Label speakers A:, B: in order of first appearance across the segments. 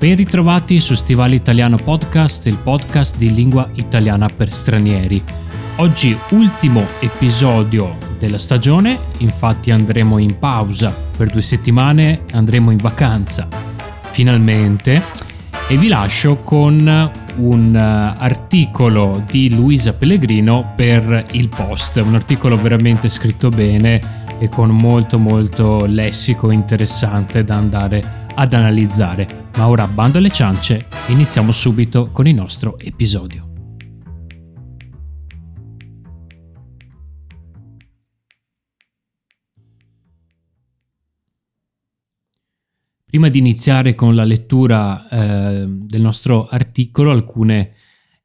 A: Ben ritrovati su Stivale Italiano Podcast, il podcast di lingua italiana per stranieri. Oggi ultimo episodio della stagione, infatti andremo in pausa per due settimane, andremo in vacanza finalmente e vi lascio con un uh, articolo di Luisa Pellegrino per il post, un articolo veramente scritto bene e con molto molto lessico interessante da andare ad analizzare. Ma ora bando alle ciance iniziamo subito con il nostro episodio. Prima di iniziare con la lettura eh, del nostro articolo, alcune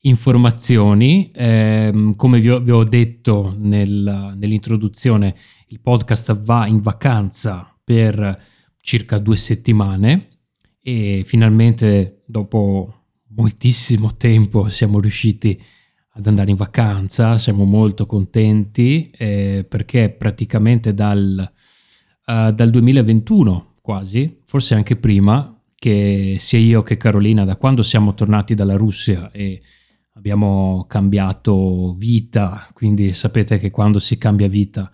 A: informazioni. Eh, come vi ho, vi ho detto nel, nell'introduzione, il podcast va in vacanza per circa due settimane e finalmente dopo moltissimo tempo siamo riusciti ad andare in vacanza, siamo molto contenti eh, perché praticamente dal, uh, dal 2021 quasi, forse anche prima, che sia io che Carolina, da quando siamo tornati dalla Russia e abbiamo cambiato vita, quindi sapete che quando si cambia vita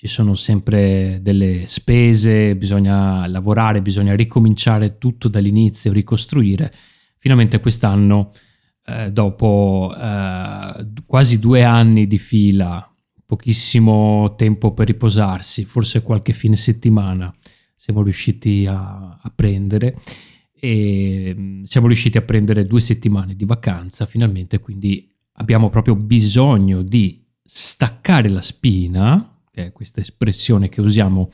A: ci sono sempre delle spese, bisogna lavorare, bisogna ricominciare tutto dall'inizio, ricostruire. Finalmente quest'anno, eh, dopo eh, quasi due anni di fila, pochissimo tempo per riposarsi, forse qualche fine settimana, siamo riusciti a, a prendere e mm, siamo riusciti a prendere due settimane di vacanza finalmente, quindi abbiamo proprio bisogno di staccare la spina, è questa espressione che usiamo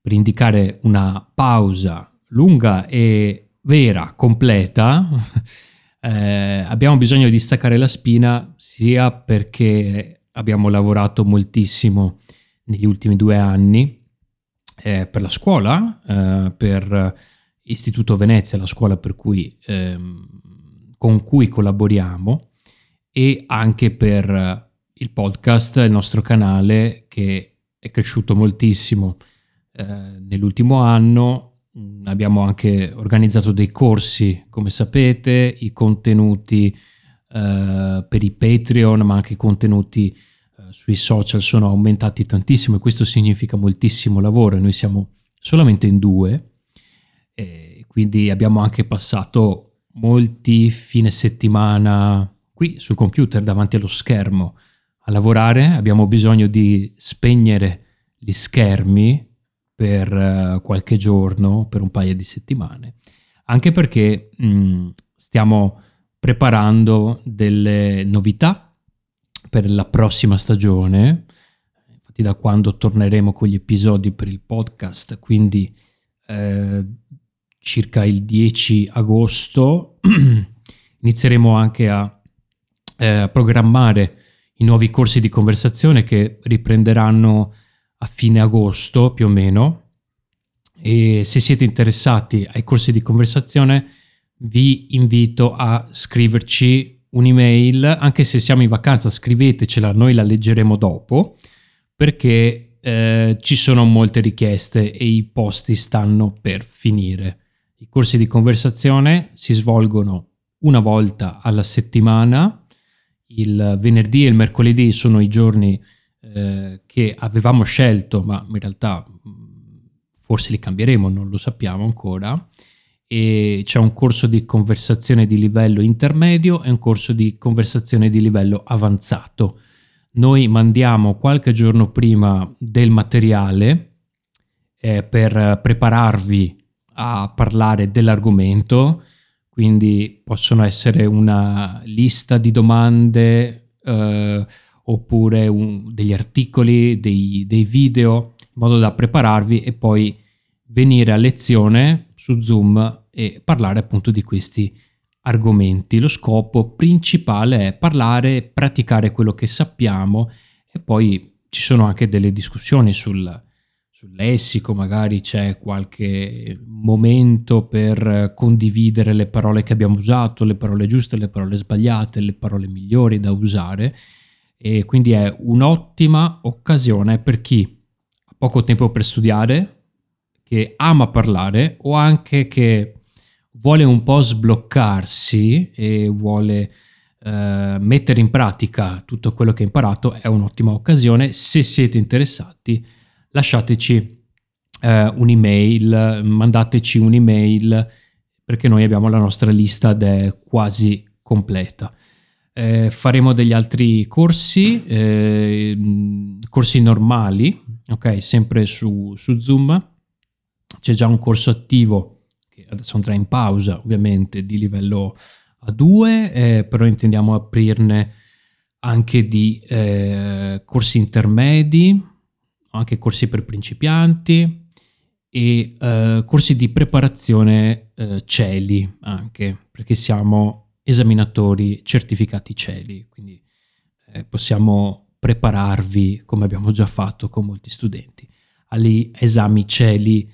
A: per indicare una pausa lunga e vera, completa. eh, abbiamo bisogno di staccare la spina sia perché abbiamo lavorato moltissimo negli ultimi due anni eh, per la scuola, eh, per Istituto Venezia, la scuola cui, ehm, con cui collaboriamo, e anche per il podcast, il nostro canale che è cresciuto moltissimo eh, nell'ultimo anno. Abbiamo anche organizzato dei corsi, come sapete, i contenuti eh, per i Patreon, ma anche i contenuti sui social sono aumentati tantissimo e questo significa moltissimo lavoro. Noi siamo solamente in due, quindi abbiamo anche passato molti fine settimana qui sul computer davanti allo schermo a lavorare. Abbiamo bisogno di spegnere gli schermi per uh, qualche giorno, per un paio di settimane, anche perché mh, stiamo preparando delle novità per la prossima stagione, infatti da quando torneremo con gli episodi per il podcast, quindi eh, circa il 10 agosto, inizieremo anche a, eh, programmare i nuovi corsi di conversazione che riprenderanno a fine agosto più o meno. E se siete interessati ai corsi di conversazione, vi invito a scriverci un'email, anche se siamo in vacanza, scrivetecela, noi la leggeremo dopo, perché eh, ci sono molte richieste e i posti stanno per finire. I corsi di conversazione si svolgono una volta alla settimana, il venerdì e il mercoledì sono i giorni eh, che avevamo scelto, ma in realtà forse li cambieremo, non lo sappiamo ancora e c'è un corso di conversazione di livello intermedio e un corso di conversazione di livello avanzato. Noi mandiamo qualche giorno prima del materiale eh, per prepararvi a parlare dell'argomento, quindi possono essere una lista di domande eh, oppure un, degli articoli, dei, dei video, in modo da prepararvi e poi venire a lezione su Zoom e parlare appunto di questi argomenti. Lo scopo principale è parlare, praticare quello che sappiamo e poi ci sono anche delle discussioni sul, sul lessico, magari c'è qualche momento per condividere le parole che abbiamo usato, le parole giuste, le parole sbagliate, le parole migliori da usare e quindi è un'ottima occasione per chi ha poco tempo per studiare, che ama parlare o anche che vuole un po' sbloccarsi e vuole eh, mettere in pratica tutto quello che ha imparato, è un'ottima occasione. Se siete interessati, lasciateci eh, un'email, mandateci un'email perché noi abbiamo la nostra lista ed è quasi completa. Eh, faremo degli altri corsi, eh, corsi normali, ok, sempre su, su Zoom. C'è già un corso attivo che adesso andrà in pausa, ovviamente, di livello A2, eh, però intendiamo aprirne anche di eh, corsi intermedi, anche corsi per principianti e eh, corsi di preparazione eh, cieli anche, perché siamo esaminatori certificati cieli, quindi eh, possiamo prepararvi, come abbiamo già fatto con molti studenti, agli esami cieli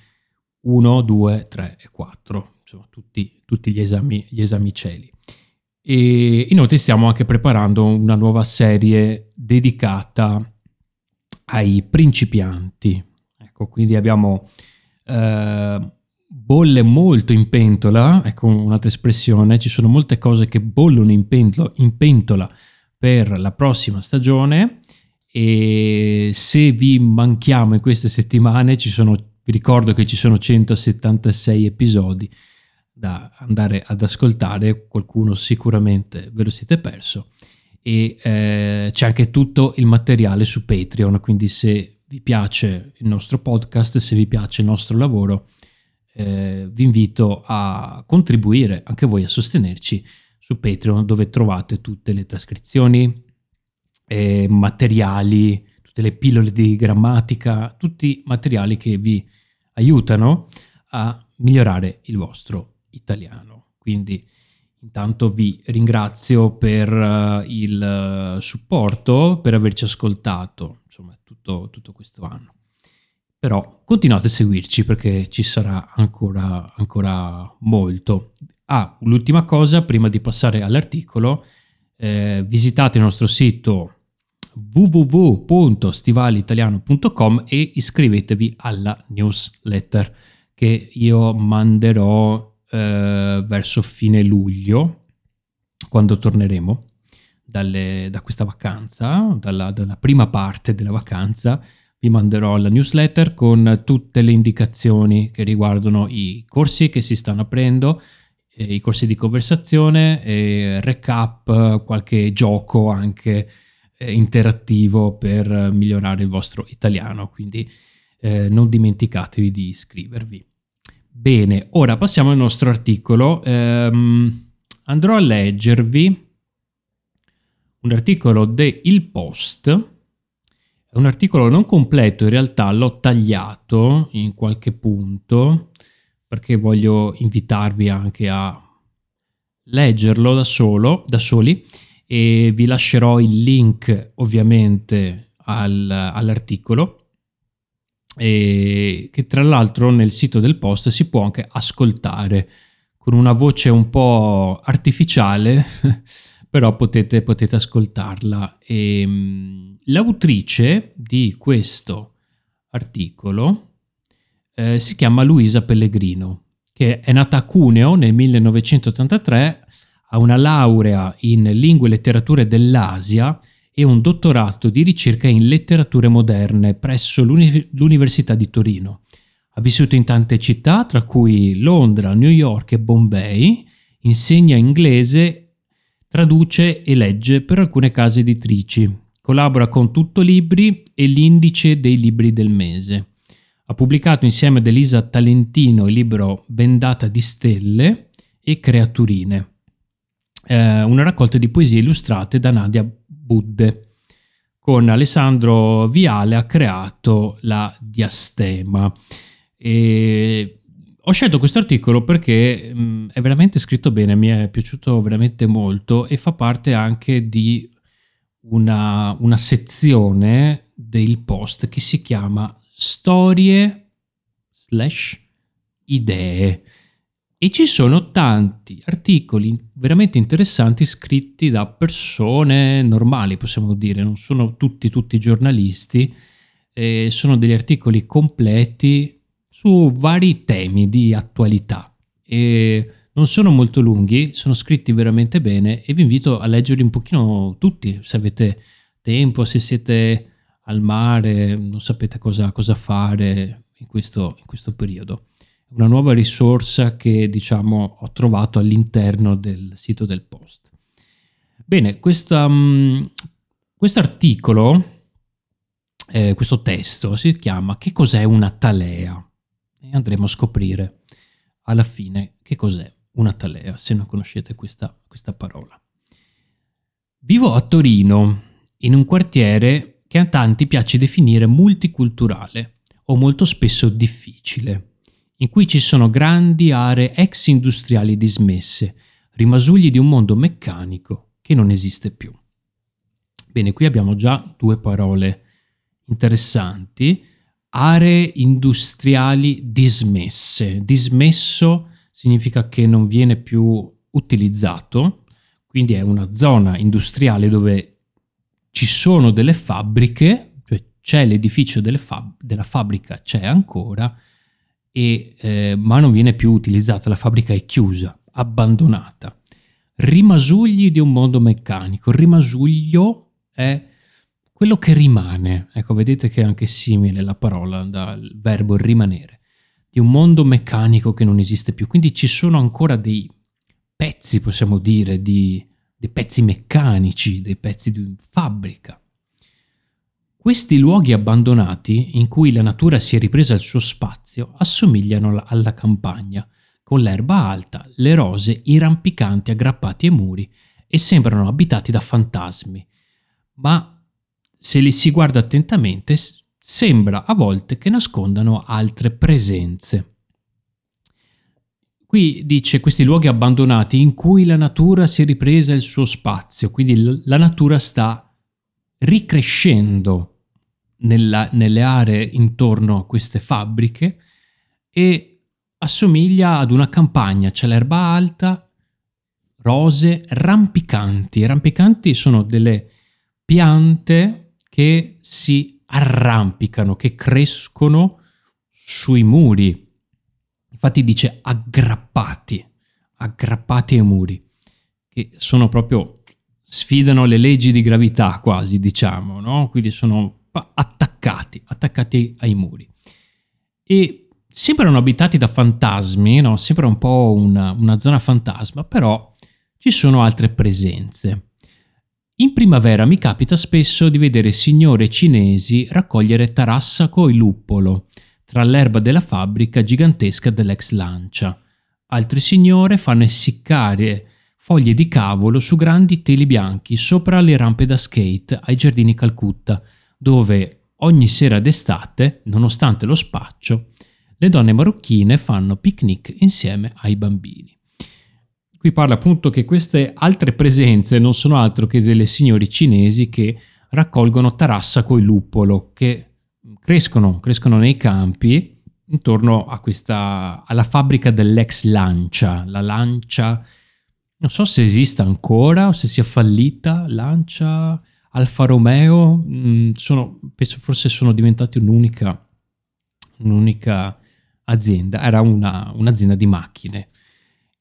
A: 1, 2, 3 e 4, insomma tutti, tutti gli, esami, gli esami cieli. E inoltre stiamo anche preparando una nuova serie dedicata ai principianti. Ecco, quindi abbiamo eh, bolle molto in pentola, ecco un'altra espressione, ci sono molte cose che bollono in pentola, in pentola per la prossima stagione e se vi manchiamo in queste settimane ci sono, vi ricordo che ci sono 176 episodi da andare ad ascoltare, qualcuno sicuramente ve lo siete perso e eh, c'è anche tutto il materiale su Patreon, quindi se vi piace il nostro podcast, se vi piace il nostro lavoro, eh, vi invito a contribuire anche voi a sostenerci su Patreon dove trovate tutte le trascrizioni, eh, materiali, tutte le pillole di grammatica, tutti materiali che vi aiutano a migliorare il vostro italiano. Quindi intanto vi ringrazio per uh, il uh, supporto, per averci ascoltato, insomma, tutto, tutto questo anno però continuate a seguirci perché ci sarà ancora, ancora molto. Ah, l'ultima cosa, prima di passare all'articolo, eh, visitate il nostro sito www.stivalitaliano.com e iscrivetevi alla newsletter che io manderò eh, verso fine luglio, quando torneremo dalle, da questa vacanza, dalla, dalla prima parte della vacanza vi manderò la newsletter con tutte le indicazioni che riguardano i corsi che si stanno aprendo, eh, i corsi di conversazione, recap, qualche gioco anche eh, interattivo per migliorare il vostro italiano, quindi eh, non dimenticatevi di iscrivervi. Bene, ora passiamo al nostro articolo. Ehm, andrò a leggervi un articolo de Il Post è un articolo non completo, in realtà l'ho tagliato in qualche punto perché voglio invitarvi anche a leggerlo da solo, da soli e vi lascerò il link ovviamente al, all'articolo e che tra l'altro nel sito del post si può anche ascoltare con una voce un po' artificiale però potete, potete ascoltarla. E, ehm, l'autrice di questo articolo eh, si chiama Luisa Pellegrino, che è nata a Cuneo nel 1983, ha una laurea in lingue e letterature dell'Asia e un dottorato di ricerca in letterature moderne presso l'Uni- l'Università di Torino. Ha vissuto in tante città, tra cui Londra, New York e Bombay, insegna inglese Traduce e legge per alcune case editrici. Collabora con Tutto Libri e l'Indice dei Libri del Mese. Ha pubblicato insieme ad Elisa Talentino il libro Bendata di stelle e Creaturine, eh, una raccolta di poesie illustrate da Nadia Budde. Con Alessandro Viale ha creato la Diastema. E ho scelto questo articolo perché mh, è veramente scritto bene, mi è piaciuto veramente molto e fa parte anche di una, una sezione del post che si chiama Storie slash idee e ci sono tanti articoli veramente interessanti scritti da persone normali, possiamo dire, non sono tutti, tutti giornalisti, eh, sono degli articoli completi su vari temi di attualità e non sono molto lunghi, sono scritti veramente bene e vi invito a leggerli un pochino tutti, se avete tempo, se siete al mare, non sapete cosa, cosa fare in questo, in questo periodo. Una nuova risorsa che diciamo ho trovato all'interno del sito del post. Bene, mm, questo articolo, eh, questo testo si chiama Che cos'è una talea? E andremo a scoprire alla fine che cos'è una talea, se non conoscete questa, questa parola. Vivo a Torino, in un quartiere che a tanti piace definire multiculturale o molto spesso difficile, in cui ci sono grandi aree ex industriali dismesse, rimasugli di un mondo meccanico che non esiste più. Bene, qui abbiamo già due parole interessanti. Aree industriali dismesse. Dismesso significa che non viene più utilizzato, quindi è una zona industriale dove ci sono delle fabbriche, cioè c'è l'edificio fab- della fabbrica, c'è ancora, e, eh, ma non viene più utilizzata, la fabbrica è chiusa, abbandonata. Rimasugli di un mondo meccanico. Il rimasuglio è quello che rimane. Ecco, vedete che è anche simile la parola dal verbo rimanere. Di un mondo meccanico che non esiste più. Quindi ci sono ancora dei pezzi, possiamo dire, di, dei pezzi meccanici, dei pezzi di fabbrica. Questi luoghi abbandonati, in cui la natura si è ripresa il suo spazio, assomigliano alla campagna, con l'erba alta, le rose, i rampicanti aggrappati ai muri e sembrano abitati da fantasmi. Ma se li si guarda attentamente, sembra a volte che nascondano altre presenze. Qui dice questi luoghi abbandonati in cui la natura si è ripresa il suo spazio, quindi la natura sta ricrescendo nella, nelle aree intorno a queste fabbriche e assomiglia ad una campagna, c'è l'erba alta, rose rampicanti. Rampicanti sono delle piante che si arrampicano, che crescono sui muri Infatti dice aggrappati, aggrappati ai muri, che sono proprio, sfidano le leggi di gravità quasi, diciamo, no? Quindi sono attaccati, attaccati ai muri. E sembrano abitati da fantasmi, no? Sembra un po' una, una zona fantasma, però ci sono altre presenze. In primavera mi capita spesso di vedere signore cinesi raccogliere tarassaco e luppolo, tra l'erba della fabbrica gigantesca dell'ex Lancia. Altri signore fanno essiccare foglie di cavolo su grandi teli bianchi sopra le rampe da skate ai giardini Calcutta, dove ogni sera d'estate, nonostante lo spaccio, le donne marocchine fanno picnic insieme ai bambini. Qui parla appunto che queste altre presenze non sono altro che delle signori cinesi che raccolgono tarassaco e luppolo, che crescono, crescono nei campi intorno a questa, alla fabbrica dell'ex Lancia. La Lancia, non so se esista ancora o se sia fallita, Lancia, Alfa Romeo, mh, mm, sono, penso forse sono diventati un'unica, un'unica azienda, era una, un'azienda di macchine.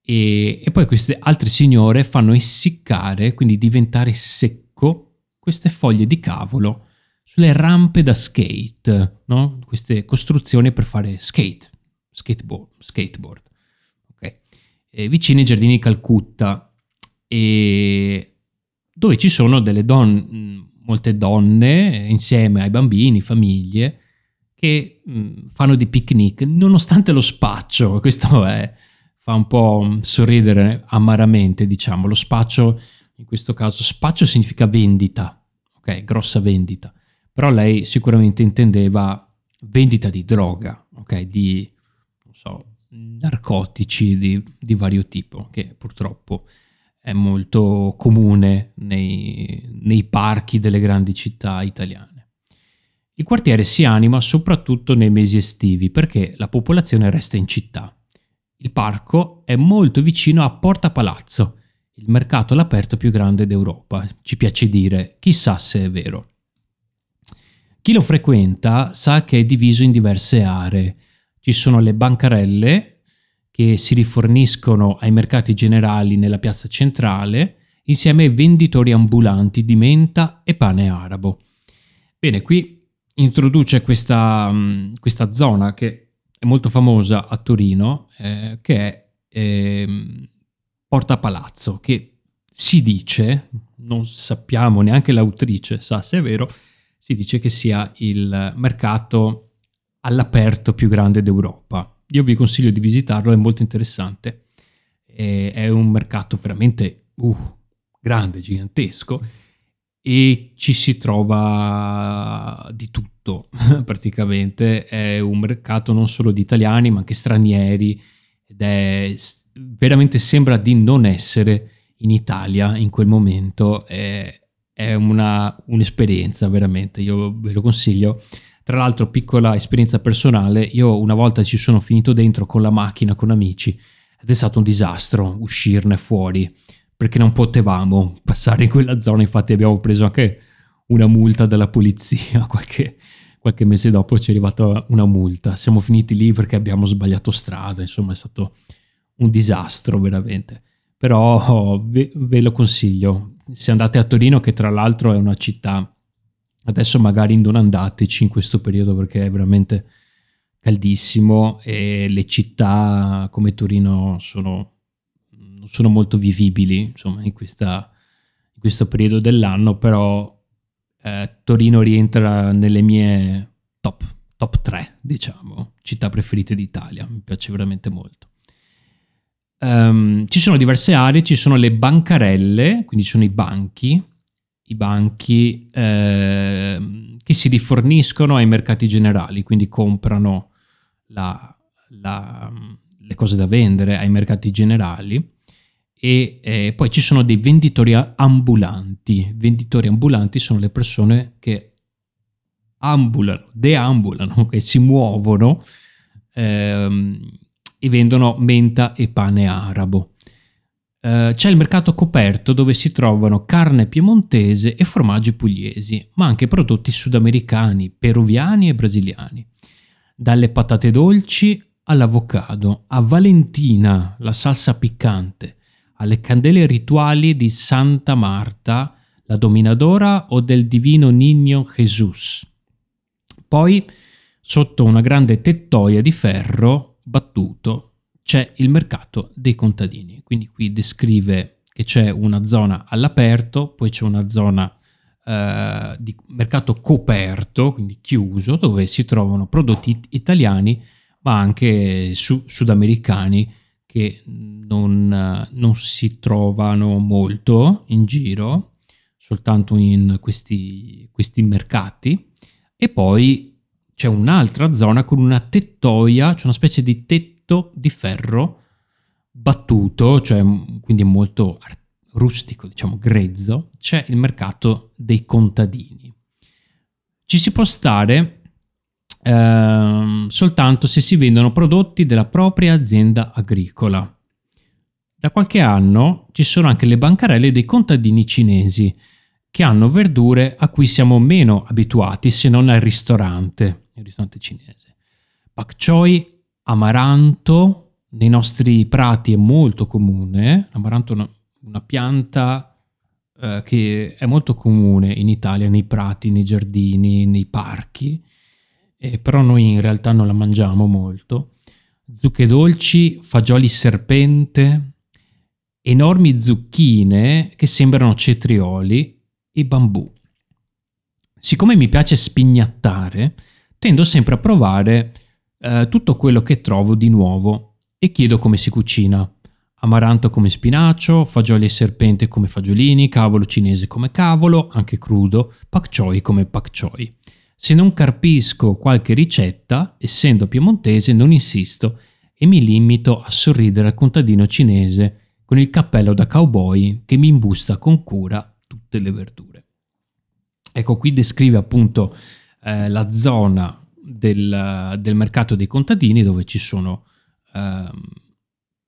A: E, e poi queste altre signore fanno essiccare, quindi diventare secco, queste foglie di cavolo sulle rampe da skate, no? queste costruzioni per fare skate, skateboard, skateboard. Okay. vicino ai giardini di Calcutta, e dove ci sono delle donne, molte donne insieme ai bambini, famiglie, che mh, fanno di picnic, nonostante lo spaccio, questo è, fa un po' sorridere amaramente, diciamo, lo spaccio, in questo caso, spaccio significa vendita, ok, grossa vendita. Però lei sicuramente intendeva vendita di droga, ok, di so, narcotici di, di, vario tipo, che purtroppo è molto comune nei, nei parchi delle grandi città italiane. Il quartiere si anima soprattutto nei mesi estivi perché la popolazione resta in città. Il parco è molto vicino a Porta Palazzo, il mercato all'aperto più grande d'Europa, ci piace dire, chissà se è vero. Chi lo frequenta sa che è diviso in diverse aree. Ci sono le bancarelle, che si riforniscono ai mercati generali nella piazza centrale insieme ai venditori ambulanti di menta e pane arabo. Bene, qui introduce questa, mm, questa zona che è molto famosa a Torino, eh, che è eh, Porta Palazzo, che si dice, non sappiamo neanche l'autrice sa se è vero, si dice che sia il mercato all'aperto più grande d'Europa. Io vi consiglio di visitarlo, è molto interessante. è un mercato veramente uh, grande, gigantesco e ci si trova di tutto praticamente. È un mercato non solo di italiani ma anche stranieri ed è veramente sembra di non essere in Italia in quel momento. È, è una, un'esperienza veramente, io ve lo consiglio. Tra l'altro, piccola esperienza personale, io una volta ci sono finito dentro con la macchina, con amici, ed è stato un disastro uscirne fuori perché non potevamo passare in quella zona, infatti abbiamo preso anche una multa dalla polizia, qualche, qualche mese dopo ci è arrivata una multa, siamo finiti lì perché abbiamo sbagliato strada, insomma è stato un disastro veramente, però ve, ve lo consiglio, se andate a Torino che tra l'altro è una città, adesso magari non andateci in questo periodo perché è veramente caldissimo e le città come Torino sono non sono molto vivibili insomma, in, questa, in questo periodo dell'anno, però eh, Torino rientra nelle mie top, top 3, diciamo, città preferite d'Italia, mi piace veramente molto. Um, ci sono diverse aree, ci sono le bancarelle, quindi sono i banchi, i banchi eh, che si riforniscono ai mercati generali, quindi comprano la, la, le cose da vendere ai mercati generali e eh, poi ci sono dei venditori ambulanti. Venditori ambulanti sono le persone che ambulano, deambulano, che si muovono ehm, e vendono menta e pane arabo. Uh, c'è il mercato coperto dove si trovano carne piemontese e formaggi pugliesi, ma anche prodotti sudamericani, peruviani e brasiliani. Dalle patate dolci all'avocado, a Valentina, la salsa piccante, alle candele rituali di Santa Marta, la dominadora o del divino Niño Jesus. Poi, sotto una grande tettoia di ferro battuto, c'è il mercato dei contadini. Quindi qui descrive che c'è una zona all'aperto, poi c'è una zona eh, di mercato coperto, quindi chiuso, dove si trovano prodotti italiani, ma anche su- sudamericani che non, non, si trovano molto in giro, soltanto in questi, questi mercati. E poi c'è un'altra zona con una tettoia, cioè una specie di tetto di ferro battuto, cioè quindi molto rustico, diciamo grezzo. C'è il mercato dei contadini. Ci si può stare ehm, soltanto se si vendono prodotti della propria azienda agricola. Da qualche anno ci sono anche le bancarelle dei contadini cinesi, che hanno verdure a cui siamo meno abituati se non al ristorante, il ristorante cinese. Pak choi, amaranto, nei nostri prati è molto comune, l'amaranto è una, una pianta eh, che è molto comune in Italia, nei prati, nei giardini, nei parchi, eh, però noi in realtà non la mangiamo molto. Zucche dolci, fagioli serpente, enormi zucchine che sembrano cetrioli e bambù. Siccome mi piace spignattare, tendo sempre a provare eh, tutto quello che trovo di nuovo e chiedo come si cucina. Amaranto come spinacio, fagioli e serpente come fagiolini, cavolo cinese come cavolo, anche crudo, pak choi come pak choi. Se non carpisco qualche ricetta, essendo piemontese, non insisto e mi limito a sorridere al contadino cinese con il cappello da cowboy che mi imbusta con cura tutte le verdure. Ecco, qui descrive appunto eh, la zona del, del, mercato dei contadini dove ci sono eh,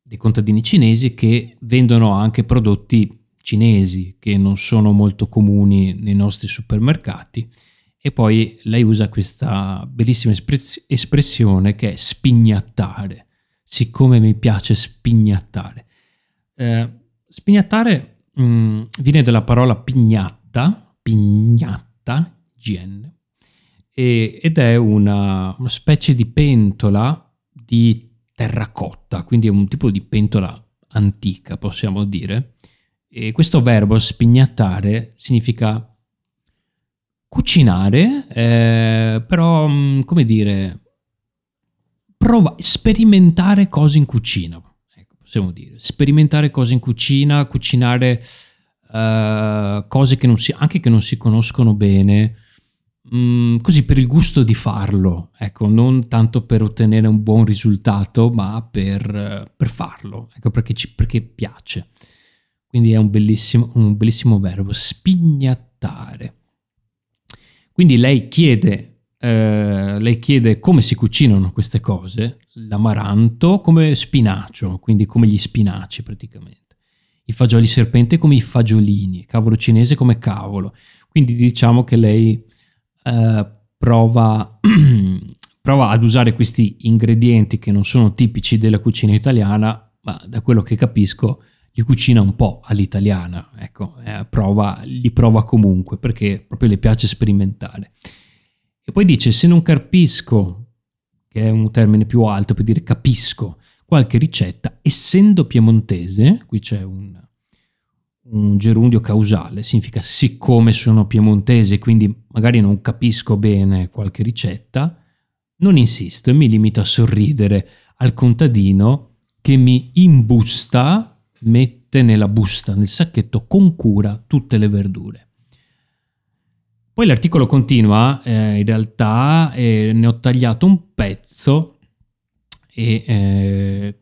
A: dei contadini cinesi che vendono anche prodotti cinesi che non sono molto comuni nei nostri supermercati e poi lei usa questa bellissima espressione che è spignattare. siccome mi piace spignattare. Eh, spignattare mh, mm, viene dalla parola pignatta, pignatta, GN, e, ed è una, una specie di pentola di terracotta, quindi è un tipo di pentola antica, possiamo dire. E questo verbo spignattare significa cucinare, eh, però, mm, come dire, prova, sperimentare cose in cucina, ecco, possiamo dire, sperimentare cose in cucina, cucinare uh, cose che non si, anche che non si conoscono bene, mm, così per il gusto di farlo, ecco, non tanto per ottenere un buon risultato, ma per, per farlo, ecco, perché, ci, perché piace. Quindi è un bellissimo, un bellissimo verbo, spignattare. Quindi lei chiede, eh, lei chiede come si cucinano queste cose, l'amaranto come spinacio, quindi come gli spinaci praticamente, i fagioli serpente come i fagiolini, cavolo cinese come cavolo. Quindi diciamo che lei eh, prova, prova ad usare questi ingredienti che non sono tipici della cucina italiana, ma da quello che capisco li cucina un po' all'italiana, ecco, eh, prova, li prova comunque perché proprio le piace sperimentare. E poi dice, se non capisco, che è un termine più alto per dire capisco, qualche ricetta, essendo piemontese, qui c'è un, un gerundio causale, significa siccome sono piemontese, quindi magari non capisco bene qualche ricetta, non insisto e mi limito a sorridere al contadino che mi imbusta mette nella busta, nel sacchetto con cura tutte le verdure. Poi l'articolo continua, eh, in realtà eh, ne ho tagliato un pezzo e eh,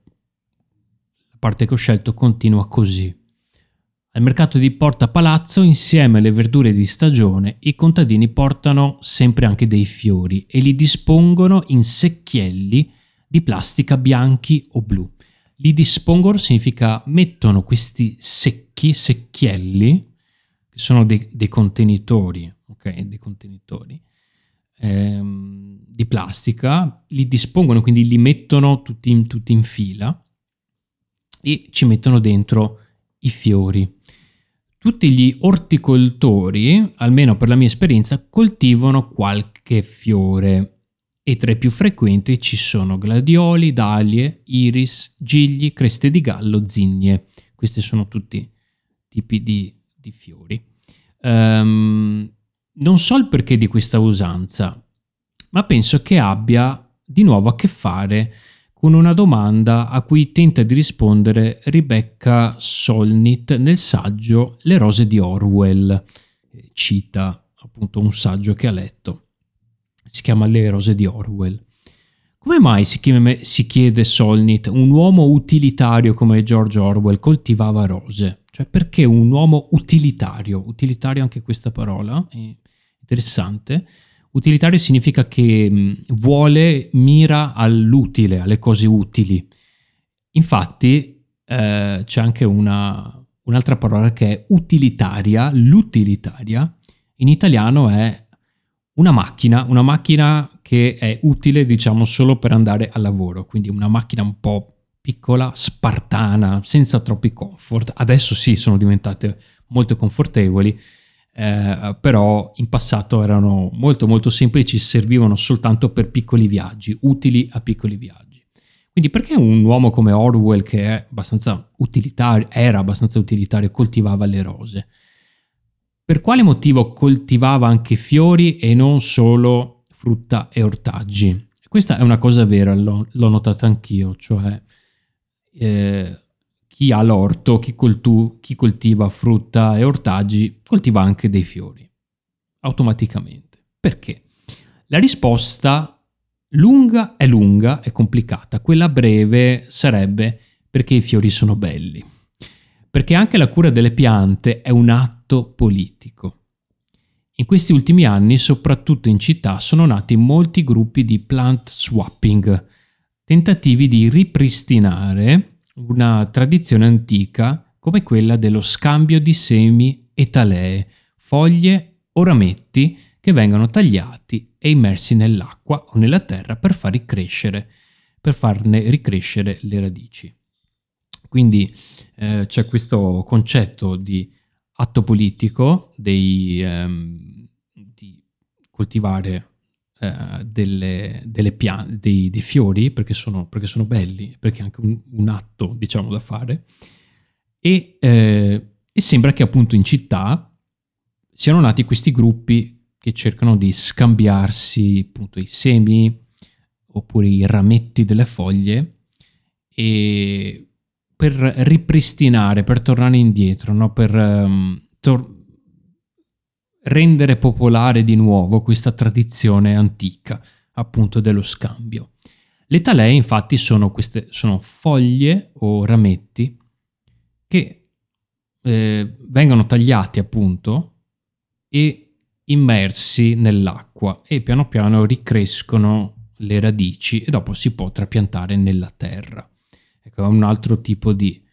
A: la parte che ho scelto continua così. Al mercato di Porta Palazzo, insieme alle verdure di stagione, i contadini portano sempre anche dei fiori e li dispongono in secchielli di plastica bianchi o blu. Li dispongono significa mettono questi secchi, secchielli, che sono dei, dei contenitori, ok? Dei contenitori ehm, di plastica, li dispongono, quindi li mettono tutti in, tutti in fila e ci mettono dentro i fiori. Tutti gli orticoltori, almeno per la mia esperienza, coltivano qualche fiore e tra i più frequenti ci sono gladioli, dalie, iris, gigli, creste di gallo, zinnie. Questi sono tutti tipi di, di fiori. Um, non so il perché di questa usanza, ma penso che abbia di nuovo a che fare con una domanda a cui tenta di rispondere Rebecca Solnit nel saggio Le rose di Orwell. Cita appunto un saggio che ha letto si chiama Le rose di Orwell. Come mai si, chiede, Solnit, un uomo utilitario come George Orwell coltivava rose? Cioè perché un uomo utilitario? Utilitario anche questa parola, è interessante. Utilitario significa che mm, vuole, mira all'utile, alle cose utili. Infatti eh, c'è anche una, un'altra parola che è utilitaria, l'utilitaria, in italiano è una macchina, una macchina che è utile diciamo solo per andare al lavoro, quindi una macchina un po' piccola, spartana, senza troppi comfort. Adesso sì, sono diventate molto confortevoli, eh, però in passato erano molto molto semplici, servivano soltanto per piccoli viaggi, utili a piccoli viaggi. Quindi perché un uomo come Orwell, che abbastanza era abbastanza utilitario, coltivava le rose? Per quale motivo coltivava anche fiori e non solo frutta e ortaggi? Questa è una cosa vera, l'ho, l'ho notata anch'io, cioè eh, chi ha l'orto, chi, coltu- chi coltiva frutta e ortaggi, coltiva anche dei fiori, automaticamente. Perché? La risposta lunga è lunga, è complicata, quella breve sarebbe perché i fiori sono belli perché anche la cura delle piante è un atto politico. In questi ultimi anni, soprattutto in città, sono nati molti gruppi di plant swapping, tentativi di ripristinare una tradizione antica come quella dello scambio di semi e talee, foglie o rametti che vengono tagliati e immersi nell'acqua o nella terra per crescere per farne ricrescere le radici. Quindi eh, c'è questo concetto di atto politico dei, ehm, di coltivare eh, delle, delle piante, dei, dei, fiori perché sono, perché sono, belli, perché è anche un, un atto diciamo da fare e, eh, e sembra che appunto in città siano nati questi gruppi che cercano di scambiarsi appunto i semi oppure i rametti delle foglie e per ripristinare, per tornare indietro, no? per um, tor- rendere popolare di nuovo questa tradizione antica, appunto dello scambio. Le talee infatti sono, queste, sono foglie o rametti che eh, vengono tagliati appunto e immersi nell'acqua e piano piano ricrescono le radici e dopo si può trapiantare nella terra. Ecco, è un altro tipo di,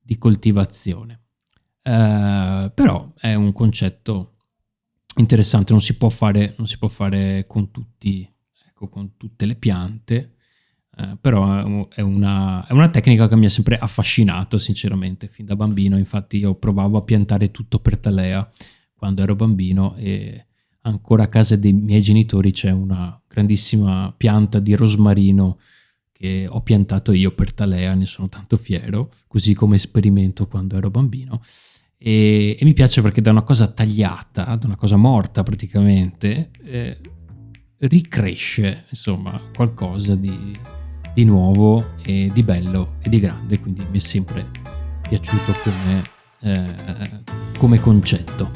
A: di coltivazione. Eh, però è un concetto interessante, non si può fare, si può fare con, tutti, ecco, con tutte le piante, eh, però è una, è una, tecnica che mi ha sempre affascinato, sinceramente, fin da bambino. Infatti io provavo a piantare tutto per talea quando ero bambino e ancora a casa dei miei genitori c'è una grandissima pianta di rosmarino che ho piantato io per Talea, ne sono tanto fiero, così come esperimento quando ero bambino. E, e mi piace perché da una cosa tagliata, da una cosa morta praticamente, eh, ricresce insomma qualcosa di, di, nuovo e di bello e di grande, quindi mi è sempre piaciuto come, eh, come concetto.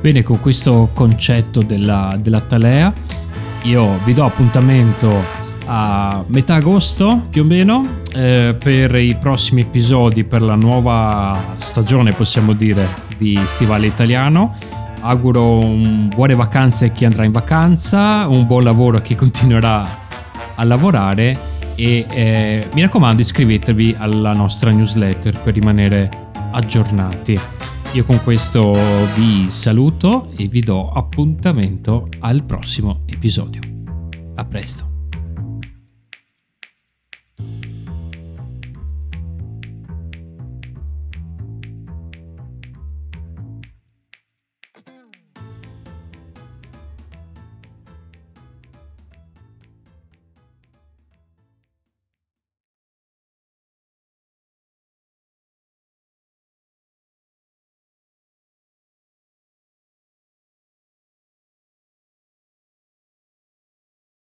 A: Bene, con questo concetto della, della talea io vi do appuntamento a metà agosto più o meno eh, per i prossimi episodi per la nuova stagione possiamo dire di Stivale Italiano. Auguro buone vacanze a chi andrà in vacanza un buon lavoro a chi continuerà a lavorare e eh, mi raccomando iscrivetevi alla nostra newsletter per rimanere aggiornati. Io con questo vi saluto e vi do appuntamento al prossimo episodio. A presto